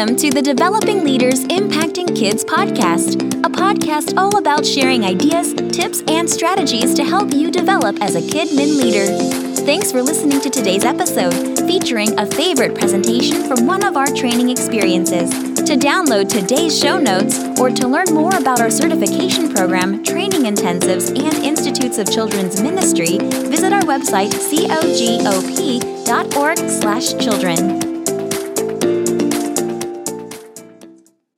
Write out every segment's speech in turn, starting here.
Welcome to the Developing Leaders Impacting Kids podcast, a podcast all about sharing ideas, tips, and strategies to help you develop as a kid min leader. Thanks for listening to today's episode, featuring a favorite presentation from one of our training experiences. To download today's show notes or to learn more about our certification program, training intensives, and Institutes of Children's Ministry, visit our website cogop.org/children.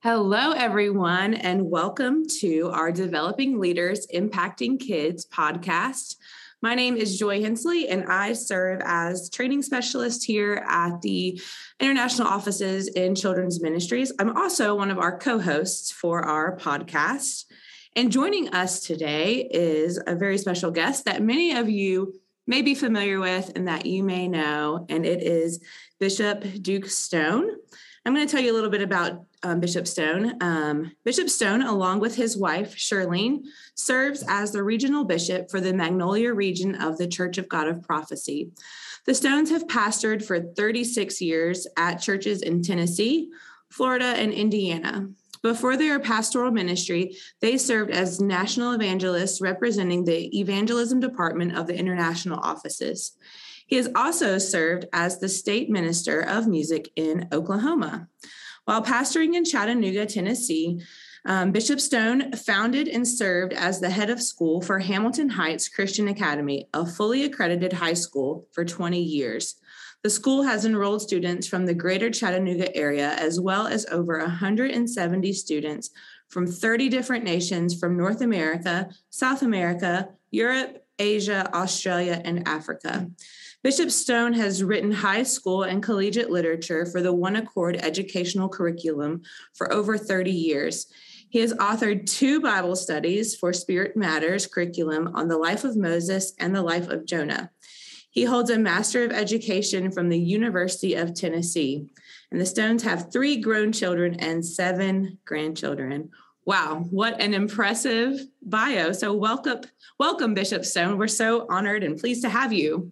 Hello, everyone, and welcome to our Developing Leaders Impacting Kids podcast. My name is Joy Hensley, and I serve as training specialist here at the international offices in children's ministries. I'm also one of our co hosts for our podcast. And joining us today is a very special guest that many of you may be familiar with and that you may know, and it is Bishop Duke Stone. I'm going to tell you a little bit about um, Bishop Stone. Um, bishop Stone, along with his wife, Shirlene, serves as the regional bishop for the Magnolia region of the Church of God of Prophecy. The Stones have pastored for 36 years at churches in Tennessee, Florida, and Indiana. Before their pastoral ministry, they served as national evangelists representing the evangelism department of the international offices. He has also served as the state minister of music in Oklahoma. While pastoring in Chattanooga, Tennessee, um, Bishop Stone founded and served as the head of school for Hamilton Heights Christian Academy, a fully accredited high school, for 20 years. The school has enrolled students from the greater Chattanooga area, as well as over 170 students from 30 different nations from North America, South America, Europe, Asia, Australia, and Africa. Bishop Stone has written high school and collegiate literature for the One Accord educational curriculum for over 30 years. He has authored two Bible studies for Spirit Matters curriculum on the life of Moses and the life of Jonah. He holds a Master of Education from the University of Tennessee. And the Stones have three grown children and seven grandchildren. Wow, what an impressive bio. So welcome, welcome, Bishop Stone. We're so honored and pleased to have you.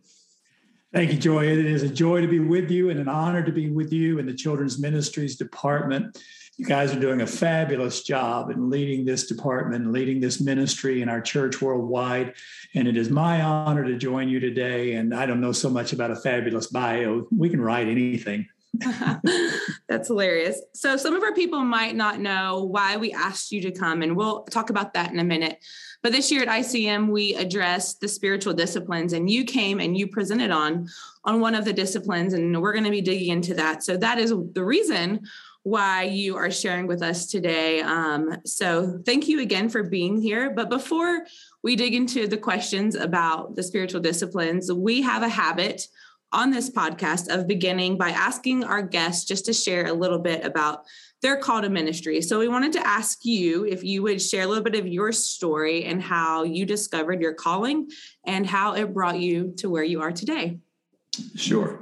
Thank you, Joy. It is a joy to be with you and an honor to be with you in the Children's Ministries Department. You guys are doing a fabulous job in leading this department, leading this ministry in our church worldwide. And it is my honor to join you today. And I don't know so much about a fabulous bio. We can write anything. That's hilarious. So, some of our people might not know why we asked you to come, and we'll talk about that in a minute. But this year at ICM, we addressed the spiritual disciplines, and you came and you presented on on one of the disciplines, and we're going to be digging into that. So that is the reason why you are sharing with us today. Um, so thank you again for being here. But before we dig into the questions about the spiritual disciplines, we have a habit on this podcast of beginning by asking our guests just to share a little bit about their call to ministry. So we wanted to ask you if you would share a little bit of your story and how you discovered your calling and how it brought you to where you are today. Sure.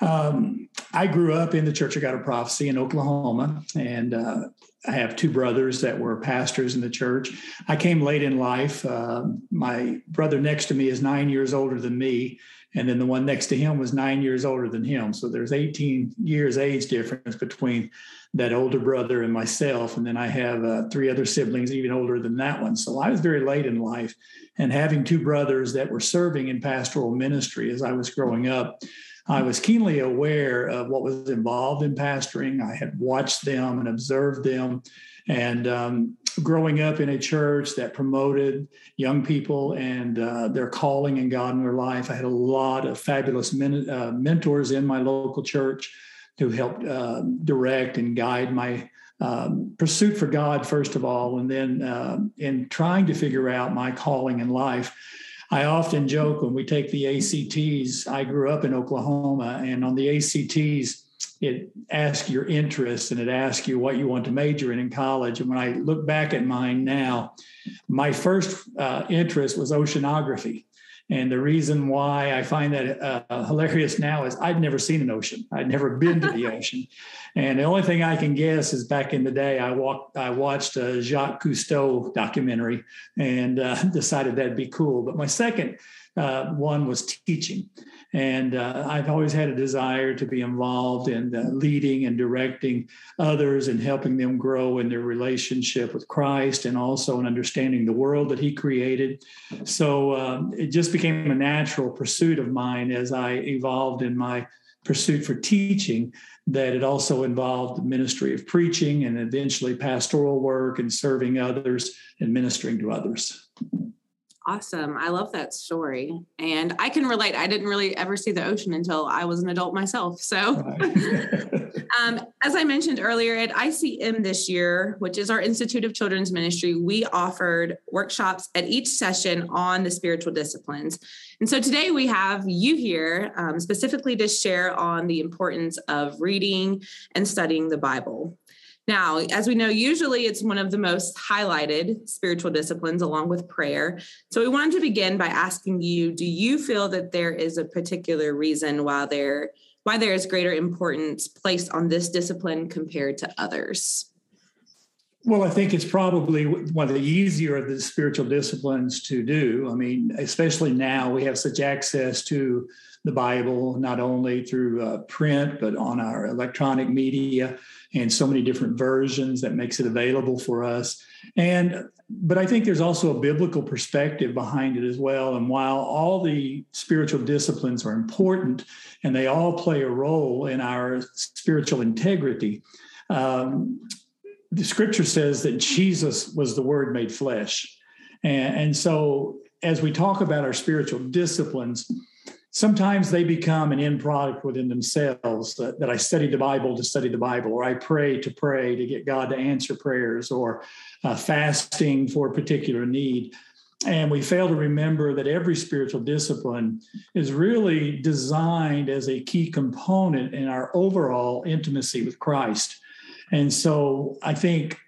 Um, I grew up in the Church of God of Prophecy in Oklahoma, and uh, I have two brothers that were pastors in the church. I came late in life. Uh, my brother next to me is nine years older than me, and then the one next to him was nine years older than him. So there's 18 years age difference between that older brother and myself. And then I have uh, three other siblings, even older than that one. So I was very late in life. And having two brothers that were serving in pastoral ministry as I was growing up, I was keenly aware of what was involved in pastoring. I had watched them and observed them. And um, growing up in a church that promoted young people and uh, their calling and God in their life, I had a lot of fabulous men, uh, mentors in my local church who helped uh, direct and guide my um, pursuit for God, first of all, and then uh, in trying to figure out my calling in life. I often joke when we take the ACTs. I grew up in Oklahoma, and on the ACTs, it asks your interests and it asks you what you want to major in in college. And when I look back at mine now, my first uh, interest was oceanography. And the reason why I find that uh, hilarious now is I'd never seen an ocean. I'd never been to the ocean. And the only thing I can guess is back in the day, I walked, I watched a Jacques Cousteau documentary and uh, decided that'd be cool. But my second uh, one was teaching. And uh, I've always had a desire to be involved in uh, leading and directing others and helping them grow in their relationship with Christ and also in understanding the world that He created. So um, it just became a natural pursuit of mine as I evolved in my pursuit for teaching that it also involved ministry of preaching and eventually pastoral work and serving others and ministering to others. Awesome. I love that story. And I can relate. I didn't really ever see the ocean until I was an adult myself. So, um, as I mentioned earlier, at ICM this year, which is our Institute of Children's Ministry, we offered workshops at each session on the spiritual disciplines. And so today we have you here um, specifically to share on the importance of reading and studying the Bible. Now, as we know, usually it's one of the most highlighted spiritual disciplines along with prayer. So we wanted to begin by asking you, do you feel that there is a particular reason why there why there is greater importance placed on this discipline compared to others? Well, I think it's probably one of the easier of the spiritual disciplines to do. I mean, especially now we have such access to the Bible, not only through uh, print, but on our electronic media and so many different versions that makes it available for us. And but I think there's also a biblical perspective behind it as well. And while all the spiritual disciplines are important and they all play a role in our spiritual integrity, um, the scripture says that Jesus was the word made flesh. And, and so as we talk about our spiritual disciplines, sometimes they become an end product within themselves that, that, I study the Bible to study the Bible, or I pray to pray to get God to answer prayers, or uh, fasting for a particular need. And we fail to remember that every spiritual discipline is really designed as a key component in our overall intimacy with Christ. And so I think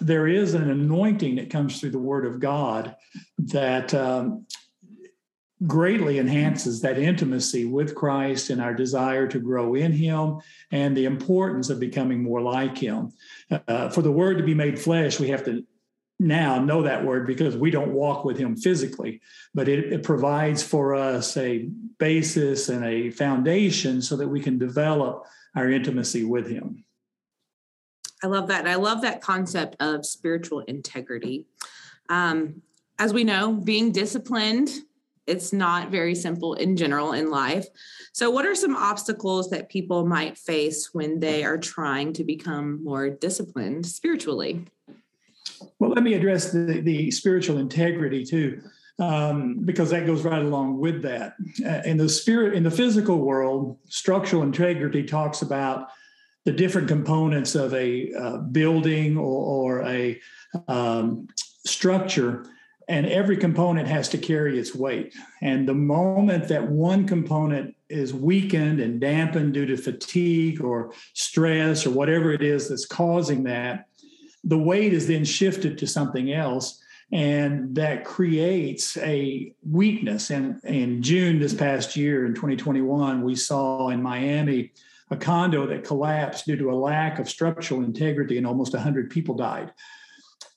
there is an anointing that comes through the Word of God that um, greatly enhances that intimacy with Christ and our desire to grow in Him and the importance of becoming more like Him. Uh, for the Word to be made flesh, we have to now know that word because we don't walk with Him physically, but it, it provides for us a basis and a foundation so that we can develop our intimacy with Him. I love that. I love that concept of spiritual integrity. Um, as we know, being disciplined it's not very simple in general in life. So, what are some obstacles that people might face when they are trying to become more disciplined spiritually? Well, let me address the, the spiritual integrity too, um, because that goes right along with that. Uh, in the spirit, in the physical world, structural integrity talks about the different components of a uh, building or, or a um, structure and every component has to carry its weight. And the moment that one component is weakened and dampened due to fatigue or stress or whatever it is that's causing that, the weight is then shifted to something else. And that creates a weakness. And in June this past year, in 2021, we saw in Miami a condo that collapsed due to a lack of structural integrity, and almost 100 people died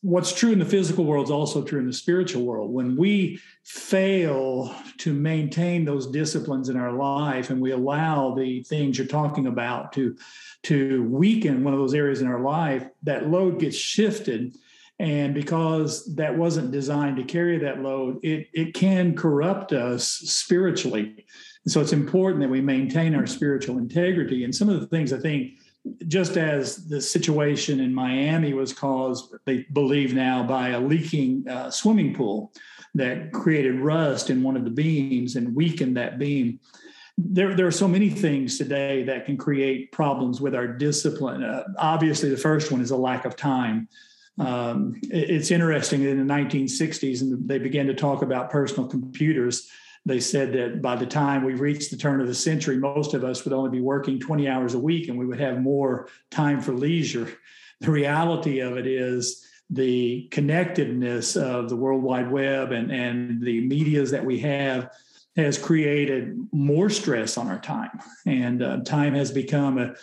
what's true in the physical world is also true in the spiritual world. When we fail to maintain those disciplines in our life and we allow the things you're talking about to, to weaken one of those areas in our life, that load gets shifted. And because that wasn't designed to carry that load, it, it can corrupt us spiritually. And so it's important that we maintain our spiritual integrity. And some of the things I think just as the situation in Miami was caused, they believe now, by a leaking uh, swimming pool that created rust in one of the beams and weakened that beam. There, there are so many things today that can create problems with our discipline. Uh, obviously, the first one is a lack of time. Um, it, it's interesting in the 1960s, and they began to talk about personal computers they said that by the time we reached the turn of the century, most of us would only be working 20 hours a week and we would have more time for leisure. The reality of it is the connectedness of the World Wide Web and, and the medias that we have has created more stress on our time. And uh, time has become a,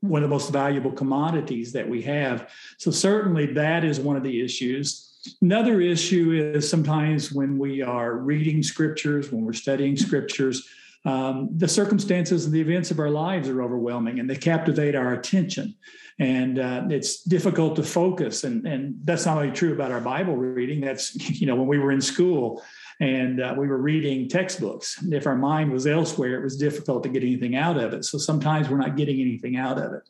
one of the most valuable commodities that we have. So, certainly, that is one of the issues. Another issue is sometimes when we are reading scriptures, when we're studying scriptures, um, the circumstances and the events of our lives are overwhelming and they captivate our attention. And uh, it's difficult to focus. And, and that's not only true about our Bible reading, that's, you know, when we were in school and uh, we were reading textbooks. If our mind was elsewhere, it was difficult to get anything out of it. So sometimes we're not getting anything out of it.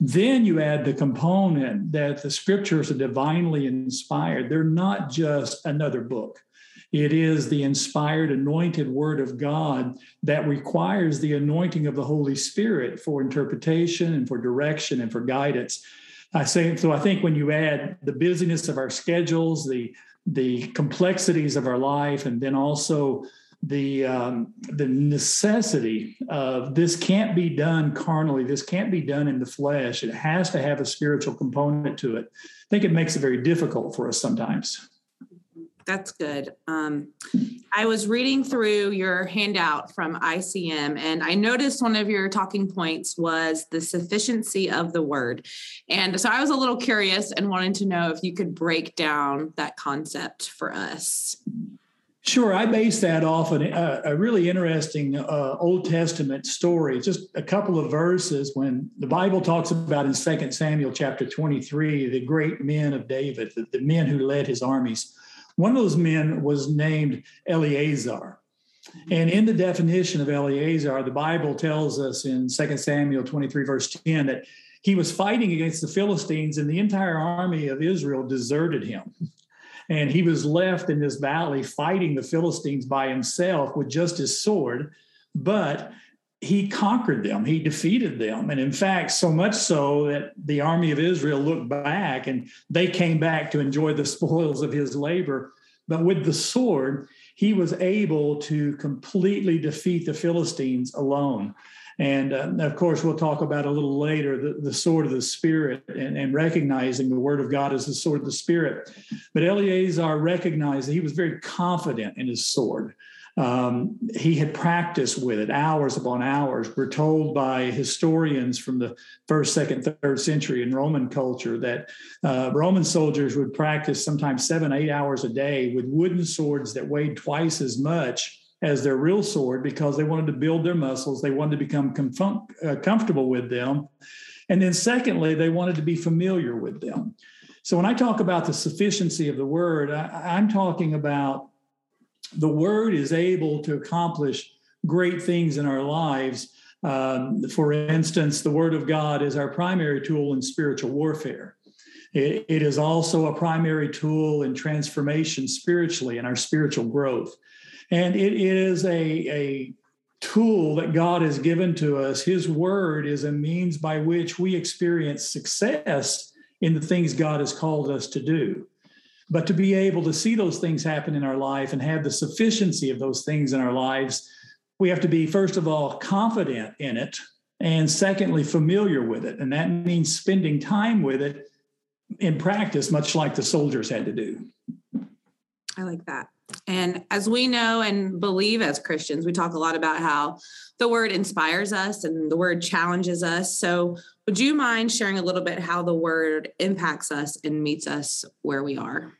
Then you add the component that the scriptures are divinely inspired. They're not just another book. It is the inspired, anointed word of God that requires the anointing of the Holy Spirit for interpretation and for direction and for guidance. I say so. I think when you add the busyness of our schedules, the the complexities of our life, and then also the um, the necessity of this can't be done carnally. This can't be done in the flesh. It has to have a spiritual component to it. I think it makes it very difficult for us sometimes. That's good. Um, I was reading through your handout from ICM, and I noticed one of your talking points was the sufficiency of the word. And so I was a little curious and wanted to know if you could break down that concept for us. Sure, I base that off an, uh, a really interesting uh, Old Testament story. Just a couple of verses when the Bible talks about in 2 Samuel chapter 23 the great men of David, the, the men who led his armies. One of those men was named Eleazar. And in the definition of Eleazar, the Bible tells us in 2 Samuel 23, verse 10, that he was fighting against the Philistines and the entire army of Israel deserted him. And he was left in this valley fighting the Philistines by himself with just his sword. But he conquered them, he defeated them. And in fact, so much so that the army of Israel looked back and they came back to enjoy the spoils of his labor. But with the sword, he was able to completely defeat the Philistines alone. And uh, of course, we'll talk about a little later the, the sword of the Spirit and, and, recognizing the word of God as the sword of the Spirit. But Eleazar recognized that he was very confident in his sword. Um, he had practiced with it hours upon hours. We're told by historians from the first, second, third century in Roman culture that uh, Roman soldiers would practice sometimes seven, eight hours a day with wooden swords that weighed twice as much as their real sword because they wanted to build their muscles. They wanted to become com- uh, comfortable with them. And then, secondly, they wanted to be familiar with them. So, when I talk about the sufficiency of the word, I, I'm talking about the word is able to accomplish great things in our lives. Um, for instance, the word of God is our primary tool in spiritual warfare. It, it is also a primary tool in transformation spiritually and our spiritual growth. And it is a, a tool that God has given to us. His word is a means by which we experience success in the things God has called us to do. But to be able to see those things happen in our life and have the sufficiency of those things in our lives, we have to be, first of all, confident in it. And secondly, familiar with it. And that means spending time with it in practice, much like the soldiers had to do. I like that. And as we know and believe as Christians, we talk a lot about how the word inspires us and the word challenges us. So, would you mind sharing a little bit how the word impacts us and meets us where we are?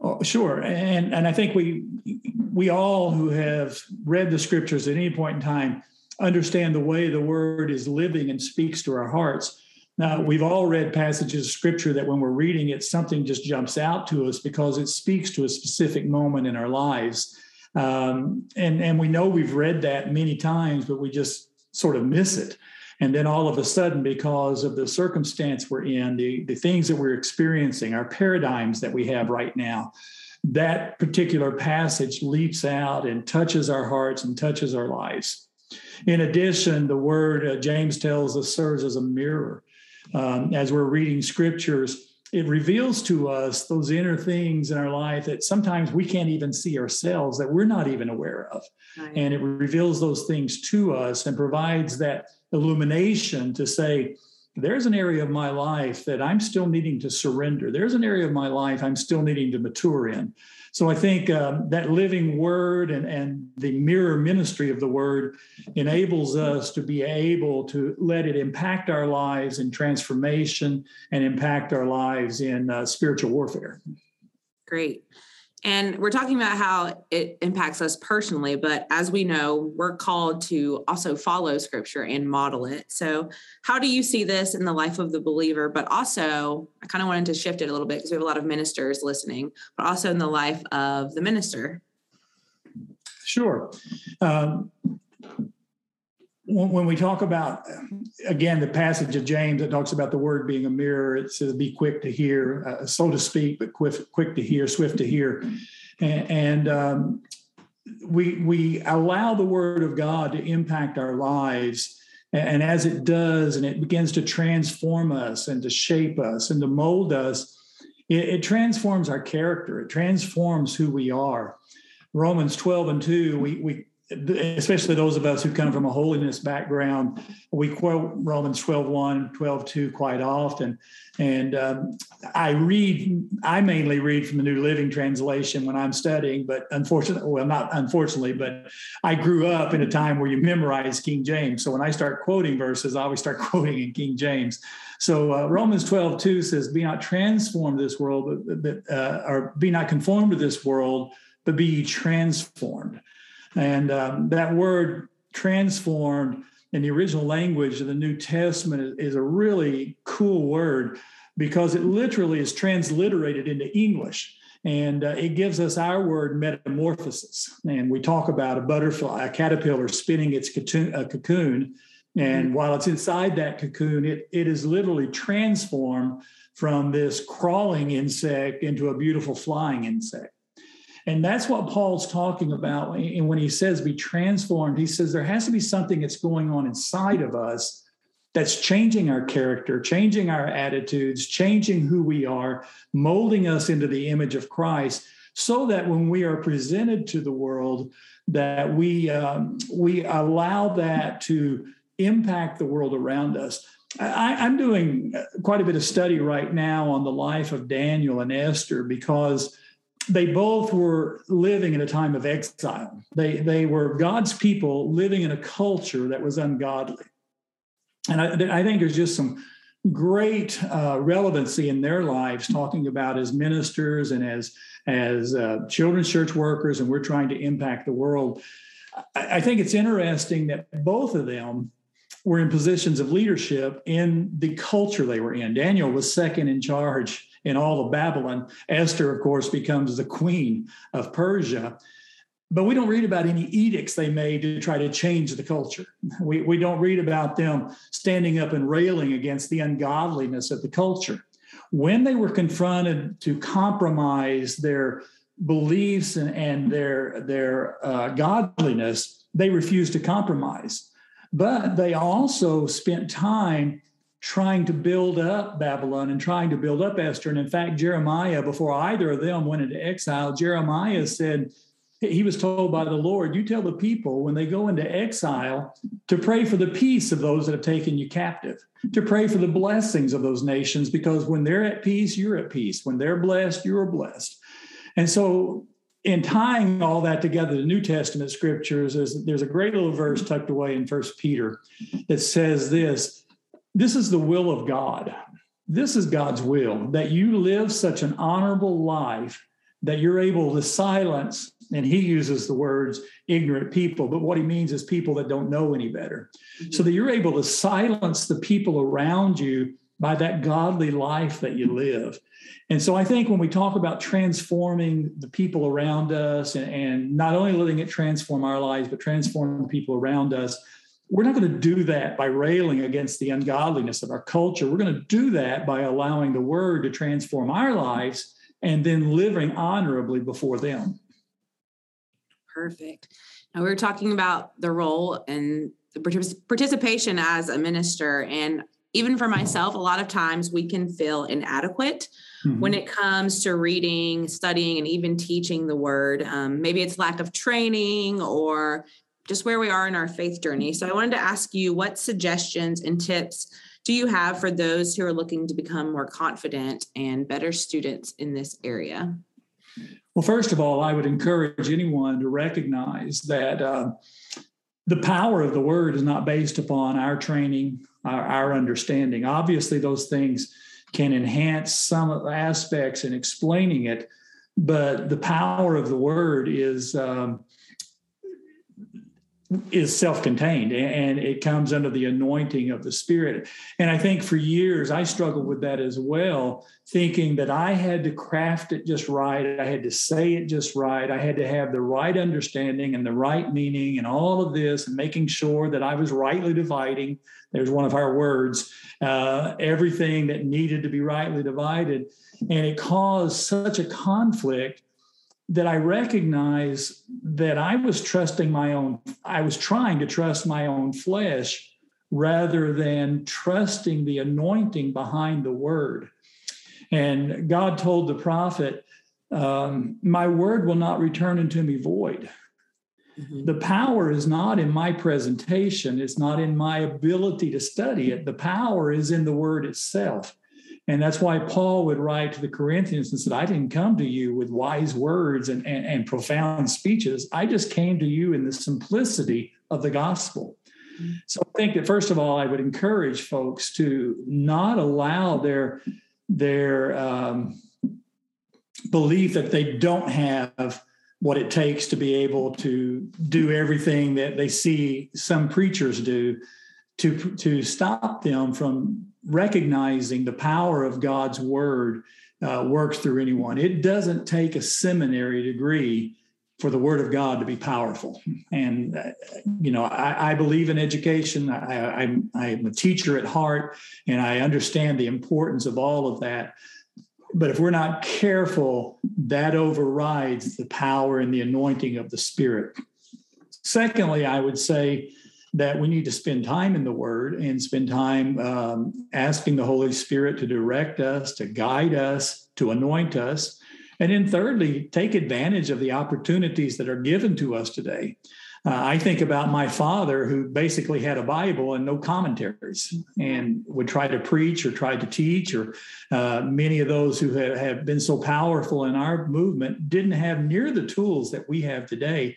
Oh, sure, and and I think we we all who have read the scriptures at any point in time understand the way the word is living and speaks to our hearts. Now, we've all read passages of scripture that when we're reading it, something just jumps out to us because it speaks to a specific moment in our lives. Um, and, and we know we've read that many times, but we just sort of miss it. And then all of a sudden, because of the circumstance we're in, the, the things that we're experiencing, our paradigms that we have right now, that particular passage leaps out and touches our hearts and touches our lives. In addition, the word uh, James tells us serves as a mirror. Um, as we're reading scriptures, it reveals to us those inner things in our life that sometimes we can't even see ourselves, that we're not even aware of. Right. And it reveals those things to us and provides that illumination to say, there's an area of my life that I'm still needing to surrender. There's an area of my life I'm still needing to mature in. So I think um, that living word and, and the mirror ministry of the word enables us to be able to let it impact our lives in transformation and impact our lives in uh, spiritual warfare. Great. And we're talking about how it impacts us personally, but as we know, we're called to also follow scripture and model it. So, how do you see this in the life of the believer? But also, I kind of wanted to shift it a little bit because we have a lot of ministers listening, but also in the life of the minister. Sure. Um, when we talk about again the passage of james that talks about the word being a mirror it says be quick to hear uh, so to speak but quick, quick to hear swift to hear. And, and um, we we allow the word of god to impact our lives. And as it does and it begins to transform us and to shape us and to mold us it, it transforms our character. It transforms who we are. Romans 12 and 2 we, we especially those of us who come from a holiness background, we quote Romans 12 1, 12 2 quite often. And um, I read, I mainly read from the New Living Translation when I'm studying, but unfortunately, well, not unfortunately, but I grew up in a time where you memorize King James. So when I start quoting verses, I always start quoting in King James. So uh, Romans 12 2 says, Be not transformed this world, but, but uh, or be not conformed to this world, but be transformed. And um, that word transformed in the original language of the New Testament is, is a really cool word because it literally is transliterated into English. And uh, it gives us our word metamorphosis. And we talk about a butterfly, a caterpillar spinning its cocoon. cocoon and mm-hmm. while it's inside that cocoon, it, it is literally transformed from this crawling insect into a beautiful flying insect. And that's what Paul's talking about. And when he says be transformed, he says there has to be something that's going on inside of us that's changing our character, changing our attitudes, changing who we are, molding us into the image of Christ, so that when we are presented to the world, that we um, we allow that to impact the world around us. I, I'm doing quite a bit of study right now on the life of Daniel and Esther because they both were living in a time of exile. They, they were God's people living in a culture that was ungodly. And I, I think there's just some great uh, relevancy in their lives talking about as ministers and as, as uh, children's church workers, and we're trying to impact the world. I, I think it's interesting that both of them were in positions of leadership in the culture they were in. Daniel was second in charge in all of Babylon. Esther, of course, becomes the queen of Persia. But we don't read about any edicts they made to try to change the culture. We, we don't read about them standing up and railing against the ungodliness of the culture. When they were confronted to compromise their beliefs and, and their, their uh, godliness, they refused to compromise. But they also spent time trying to build up Babylon and trying to build up Esther. And in fact, Jeremiah, before either of them went into exile, Jeremiah said, he was told by the Lord, You tell the people when they go into exile to pray for the peace of those that have taken you captive, to pray for the blessings of those nations, because when they're at peace, you're at peace. When they're blessed, you're blessed. And so, in tying all that together, the New Testament scriptures, there's, there's a great little verse tucked away in First Peter that says this this is the will of God. This is God's will that you live such an honorable life that you're able to silence, and he uses the words ignorant people, but what he means is people that don't know any better. So that you're able to silence the people around you by that godly life that you live. And so I think when we talk about transforming the people around us and, and not only letting it transform our lives, but transform the people around us, we're not going to do that by railing against the ungodliness of our culture. We're going to do that by allowing the word to transform our lives and then living honorably before them. Perfect. Now, we were talking about the role and the participation as a minister. And even for myself, a lot of times we can feel inadequate mm-hmm. when it comes to reading, studying, and even teaching the word. Um, maybe it's lack of training or just where we are in our faith journey. So I wanted to ask you what suggestions and tips do you have for those who are looking to become more confident and better students in this area? Well, first of all, I would encourage anyone to recognize that uh, the power of the word is not based upon our training, our, our understanding. Obviously, those things can enhance some aspects in explaining it, but the power of the word is um, is self-contained and it comes under the anointing of the spirit. And i think for years i struggled with that as well thinking that i had to craft it just right i had to say it just right i had to have the right understanding and the right meaning and all of this and making sure that i was rightly dividing there's one of our words uh, everything that needed to be rightly divided. And it caused such a conflict that I recognize that I was trusting my own, I was trying to trust my own flesh rather than trusting the anointing behind the word. And God told the prophet, um, My word will not return unto me void. Mm-hmm. The power is not in my presentation, it's not in my ability to study it. The power is in the word itself. And that's why Paul would write to the Corinthians and said, I didn't come to you with wise words and, and, and profound speeches. I just came to you in the simplicity of the gospel. So I think that first of all, I would encourage folks to not allow their their um, belief that they don't have what it takes to be able to do everything that they see some preachers do to to stop them from recognizing the power of God's word uh, works through anyone. It doesn't take a seminary degree for the word of God to be powerful. And, uh, you know, I, I, believe in education. I, I'm, I'm a teacher at heart, and I understand the importance of all of that. But if we're not careful, that overrides the power and the anointing of the Spirit. Secondly, I would say, that we need to spend time in the Word and spend time um, asking the Holy Spirit to direct us, to guide us, to anoint us. And then, thirdly, take advantage of the opportunities that are given to us today. Uh, I think about my father, who basically had a Bible and no commentaries, and would try to preach or try to teach. Or uh, many of those who have, have been so powerful in our movement didn't have near the tools that we have today.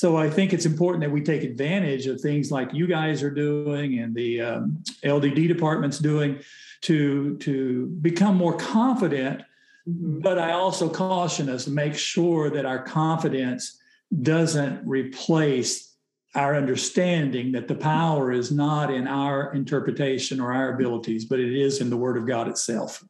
So I think it's important that we take advantage of things like you guys are doing and the um, LDD department's doing to to become more confident. Mm-hmm. But I also caution us to make sure that our confidence doesn't replace our understanding that the power is not in our interpretation or our abilities, but it is in the Word of God itself.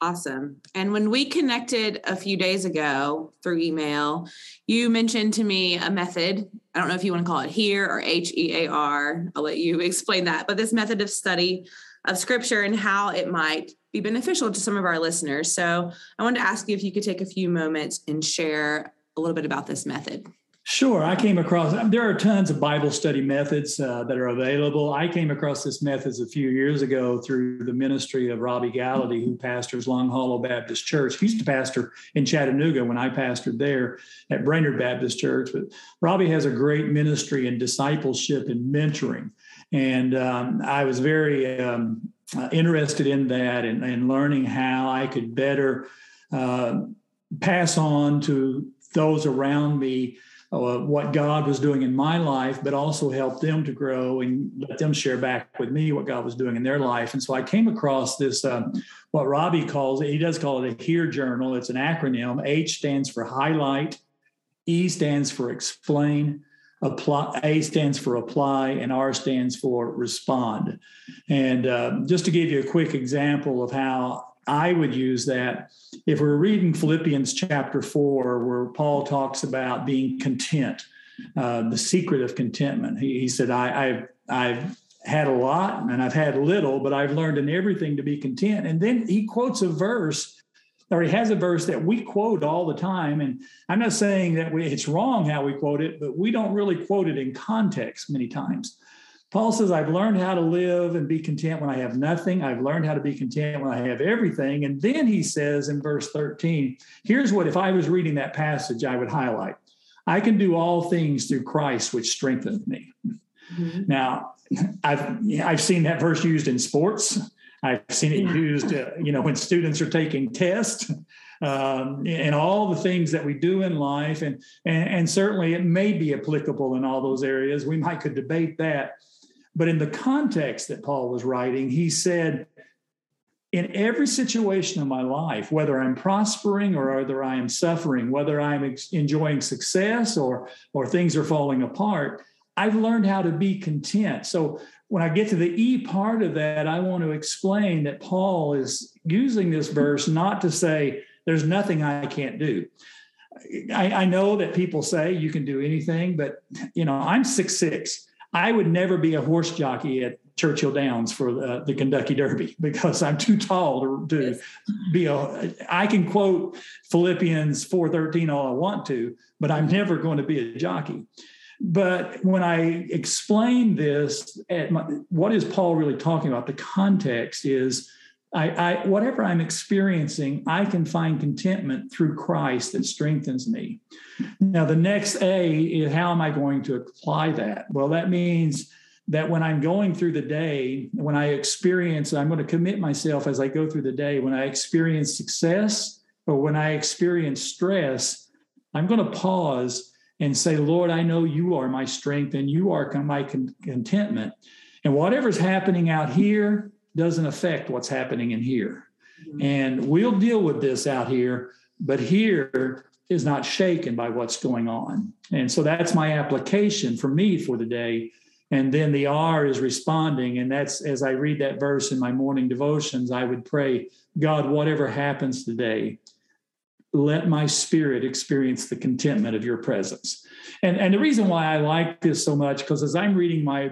Awesome. And when we connected a few days ago through email, you mentioned to me a method. I don't know if you want to call it here or H E A R. I'll let you explain that. But this method of study of scripture and how it might be beneficial to some of our listeners. So I wanted to ask you if you could take a few moments and share a little bit about this method. Sure. I came across, there are tons of Bible study methods uh, that are available. I came across this methods a few years ago through the ministry of Robby Gallaty, who pastors Long Hollow Baptist Church. He used to pastor in Chattanooga when I pastored there at Brainerd Baptist Church. But Robby has a great ministry in discipleship and mentoring. And um, I was very um, interested in that and, and, learning how I could better uh, pass on to those around me uh, what God was doing in my life, but also help them to grow and let them share back with me what God was doing in their life. And so I came across this, um, what Robby calls it, he does call it a HEAR journal. It's an acronym. H stands for highlight, E stands for explain, apply, A stands for apply, and R stands for respond. And uh, just to give you a quick example of how I would use that if we're reading Philippians chapter four, where Paul talks about being content, uh, the secret of contentment. He, he said, I, I've, I've had a lot and I've had little, but I've learned in everything to be content. And then he quotes a verse, or he has a verse that we quote all the time. And I'm not saying that we, it's wrong how we quote it, but we don't really quote it in context many times. Paul says, I've learned how to live and be content when I have nothing. I've learned how to be content when I have everything. And then he says in verse 13, here's what, if I was reading that passage, I would highlight I can do all things through Christ, which strengthens me. Mm-hmm. Now, I've, I've seen that verse used in sports. I've seen it used, uh, you know, when students are taking tests. Um, and all the things that we do in life, and, and and certainly it may be applicable in all those areas. We might could debate that, but in the context that Paul was writing, he said, in every situation of my life, whether I'm prospering or whether I am suffering, whether I'm ex- enjoying success or or things are falling apart, I've learned how to be content. So when I get to the E part of that, I want to explain that Paul is using this verse not to say there's nothing I can't do. I, I know that people say you can do anything, but you know I'm six six. I would never be a horse jockey at Churchill Downs for the, the Kentucky Derby because I'm too tall to, to yes. be a. I can quote Philippians 4:13 all I want to, but I'm never going to be a jockey. But when I explain this, my, what is Paul really talking about? The context is I, I, whatever I'm experiencing, I can find contentment through Christ that strengthens me. Now, the next A is how am I going to apply that? Well, that means that when I'm going through the day, when I experience, I'm going to commit myself as I go through the day. When I experience success or when I experience stress, I'm going to pause and say, Lord, I know you are my strength and you are my contentment. And whatever's happening out here doesn't affect what's happening in here. Mm-hmm. And we'll deal with this out here, but here is not shaken by what's going on. And so that's my application for me for the day and then the R is responding. And that's as I read that verse in my morning devotions, I would pray, God, whatever happens today, let my spirit experience the contentment of your presence. And, and the reason why I like this so much, because as I'm reading my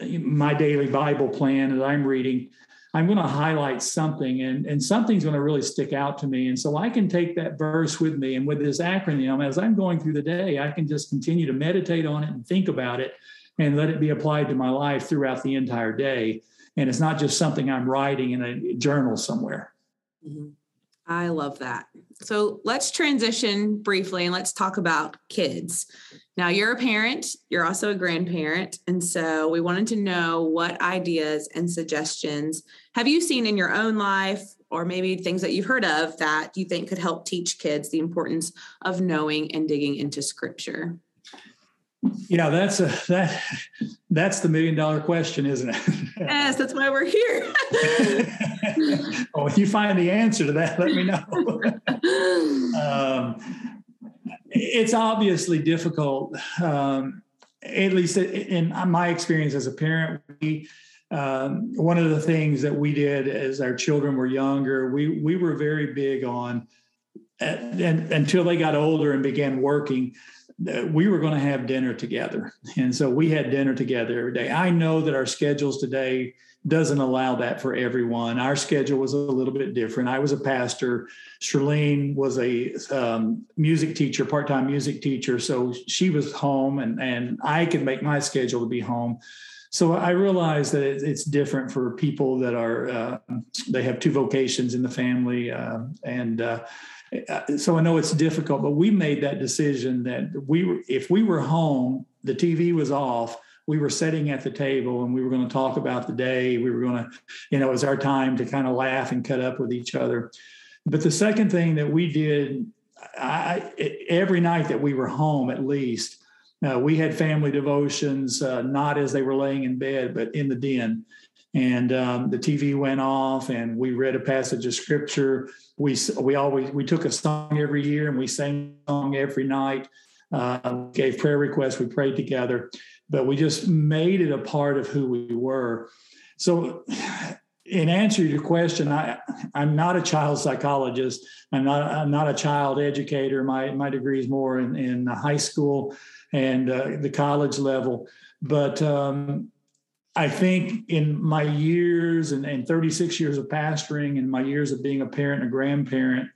my daily Bible plan, that I'm reading, I'm going to highlight something and, and something's going to really stick out to me. And so I can take that verse with me and with this acronym, as I'm going through the day, I can just continue to meditate on it and think about it and let it be applied to my life throughout the entire day. And it's not just something I'm writing in a journal somewhere. Mm-hmm. I love that. So let's transition briefly and let's talk about kids. Now, you're a parent, you're also a grandparent. And so we wanted to know what ideas and suggestions have you seen in your own life, or maybe things that you've heard of that you think could help teach kids the importance of knowing and digging into scripture? Yeah, that's a that that's the million dollar question, isn't it? yes, that's why we're here. well, if you find the answer to that, let me know. um, it's obviously difficult. Um, at least in my experience as a parent, we um, one of the things that we did as our children were younger, we we were very big on, and, and until they got older and began working we were going to have dinner together. And so we had dinner together every day. I know that our schedules today doesn't allow that for everyone. Our schedule was a little bit different. I was a pastor. Charlene was a um, music teacher, part-time music teacher. So she was home and, and I could make my schedule to be home. So I realized that it's different for people that are, uh, they have two vocations in the family. Uh, and, uh, so I know it's difficult, but we made that decision that we were, if we were home, the TV was off, we were sitting at the table and we were going to talk about the day. We were going to, you know, it was our time to kind of laugh and cut up with each other. But the second thing that we did, I, every night that we were home, at least, uh, we had family devotions, uh, not as they were laying in bed, but in the den and um, the TV went off, and we read a passage of scripture. We we always we took a song every year, and we sang song every night. Uh, gave prayer requests. We prayed together, but we just made it a part of who we were. So, in answer to your question, I I'm not a child psychologist. I'm not I'm not a child educator. My my degree is more in in high school and uh, the college level, but um, I think in my years and, and 36 years of pastoring and my years of being a parent and a grandparent,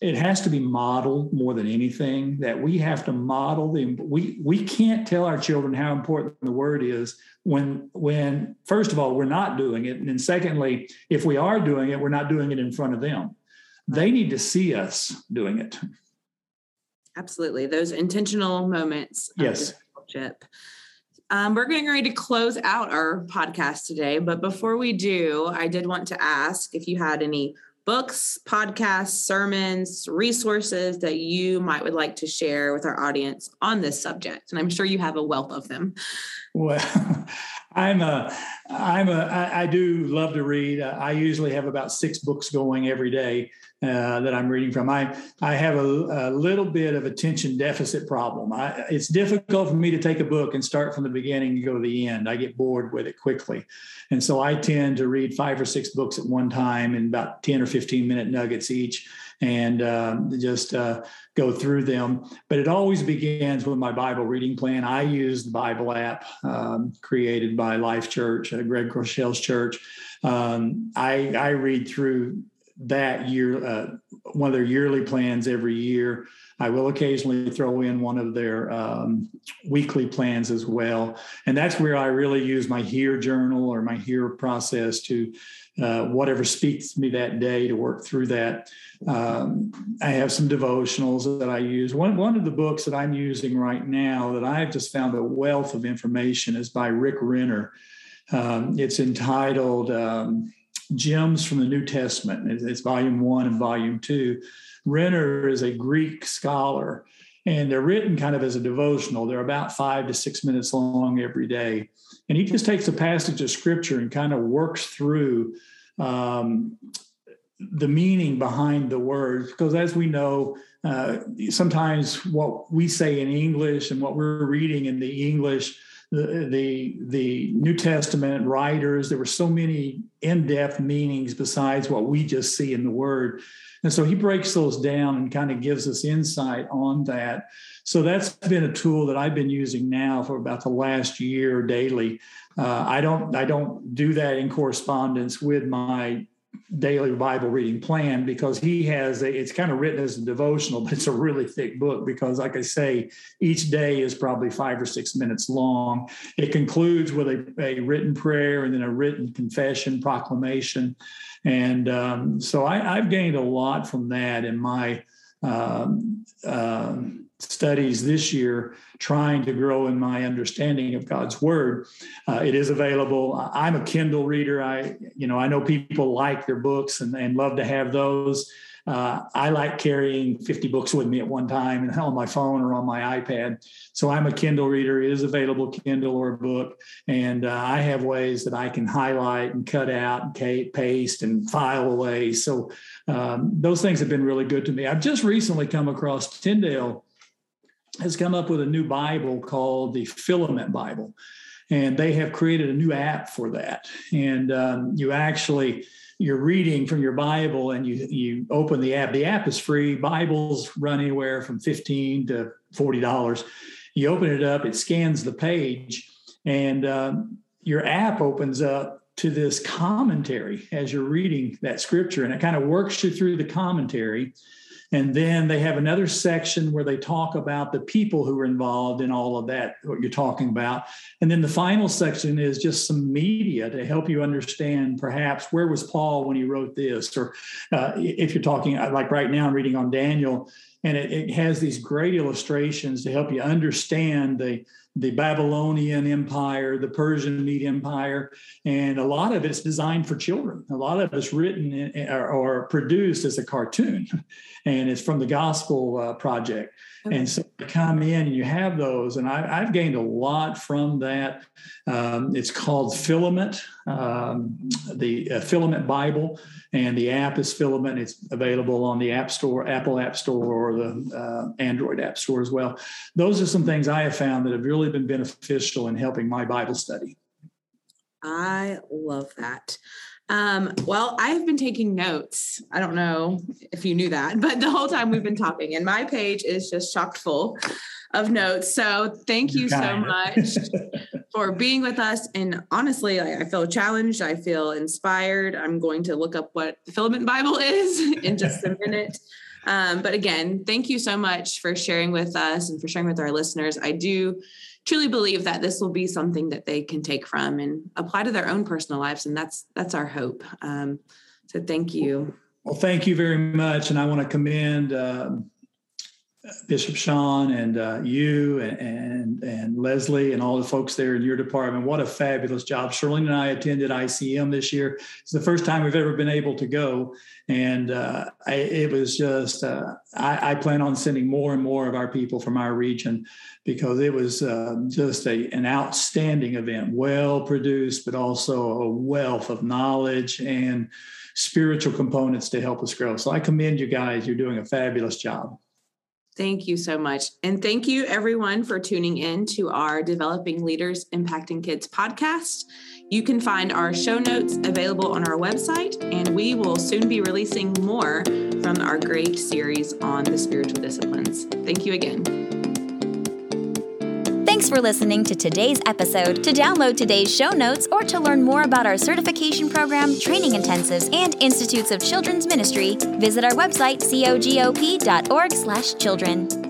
it has to be modeled more than anything that we have to model the we we can't tell our children how important the word is when when first of all we're not doing it. And then secondly if we are doing it we're not doing it in front of them. They need to see us doing it. Absolutely. Those intentional moments yes um, we're getting ready to close out our podcast today, but before we do, I did want to ask if you had any books, podcasts, sermons, resources that you might would like to share with our audience on this subject? And I'm sure you have a wealth of them. Well, I'm a, I'm a, I, I do love to read. I usually have about six books going every day uh, that I'm reading from. I, I have a, a little bit of attention deficit problem. I, it's difficult for me to take a book and start from the beginning and go to the end. I get bored with it quickly. And so I tend to read five or six books at one time in about 10 or 15 minute nuggets each and um, just uh, go through them. But it always begins with my Bible reading plan. I use the Bible app um, created by Life Church, uh, Greg Groeschel's church. Um, I, I read through that year, uh, one of their yearly plans every year. I will occasionally throw in one of their um, weekly plans as well. And that's where I really use my HEAR journal or my HEAR process to uh, whatever speaks to me that day to work through that. Um, I have some devotionals that I use. One, one of the books that I'm using right now that I've just found a wealth of information is by Rick Renner. Um, it's entitled um, Gems from the New Testament. It's, it's volume one and volume two. Renner is a Greek scholar, and they're written kind of as a devotional. They're about five to six minutes long every day. And he just takes a passage of scripture and kind of works through um, the meaning behind the words. Because as we know, uh, sometimes what we say in English and what we're reading in the English the, the the New Testament writers. There were so many in-depth meanings besides what we just see in the Word, and so he breaks those down and kind of gives us insight on that. So that's been a tool that I've been using now for about the last year daily. Uh, I don't I don't do that in correspondence with my daily Bible reading plan because he has a, it's kind of written as a devotional, but it's a really thick book because, like I say, each day is probably five or six minutes long. It concludes with a, a written prayer and then a written confession, proclamation. And um, so I, have gained a lot from that in my um, uh, studies this year trying to grow in my understanding of God's word. Uh, it is available. I'm a Kindle reader. I, you know, I know people like their books and, and love to have those. Uh, I like carrying 50 books with me at one time and on my phone or on my iPad. So I'm a Kindle reader. It is available Kindle or book. And uh, I have ways that I can highlight and cut out and paste and file away. So um, those things have been really good to me. I've just recently come across Tyndale has come up with a new Bible called the Filament Bible. And they have created a new app for that. And um, you actually, you're reading from your Bible and you, you open the app. The app is free. Bibles run anywhere from 15 to $40. You open it up, it scans the page, and um, your app opens up to this commentary as you're reading that scripture. And it kind of works you through the commentary and then they have another section where they talk about the people who are involved in all of that, what you're talking about. And then the final section is just some media to help you understand perhaps where was Paul when he wrote this, or uh, if you're talking like right now, I'm reading on Daniel, and it, it has these great illustrations to help you understand the the Babylonian Empire, the Persian Media Empire, and a lot of it's designed for children. A lot of it's written or, or, produced as a cartoon, and it's from the Gospel uh, Project. Okay. And so you come in and you have those, and I, have gained a lot from that. Um, it's called Filament, um, the uh, Filament Bible, and the app is Filament. It's available on the App Store, Apple App Store, or the uh, Android App Store as well. Those are some things I have found that have really been beneficial in helping my Bible study. I love that. Um, well, I've been taking notes. I don't know if you knew that, but the whole time we've been talking, and my page is just chock full of notes. So thank you so much for being with us. And honestly, I feel challenged. I feel inspired. I'm going to look up what the filament Bible is in just a minute. Um, but again, thank you so much for sharing with us and for sharing with our listeners. I do truly believe that this will be something that they can take from and apply to their own personal lives and that's that's our hope. Um, so thank you. Well thank you very much and i want to commend uh, Bishop Sean and uh, you and, and, Leslie and all the folks there in your department. What a fabulous job! Shirlene and I attended ICM this year. It's the first time we've ever been able to go, and uh, I, it was just. Uh, I, I, plan on sending more and more of our people from our region because it was uh, just a, an outstanding event, well produced, but also a wealth of knowledge and spiritual components to help us grow. So I commend you guys. You're doing a fabulous job. Thank you so much. And thank you, everyone, for tuning in to our Developing Leaders Impacting Kids podcast. You can find our show notes available on our website, and we will soon be releasing more from our great series on the spiritual disciplines. Thank you again. Thanks for listening to today's episode. To download today's show notes or to learn more about our certification program, training intensives, and Institutes of Children's Ministry, visit our website cogop.org/children.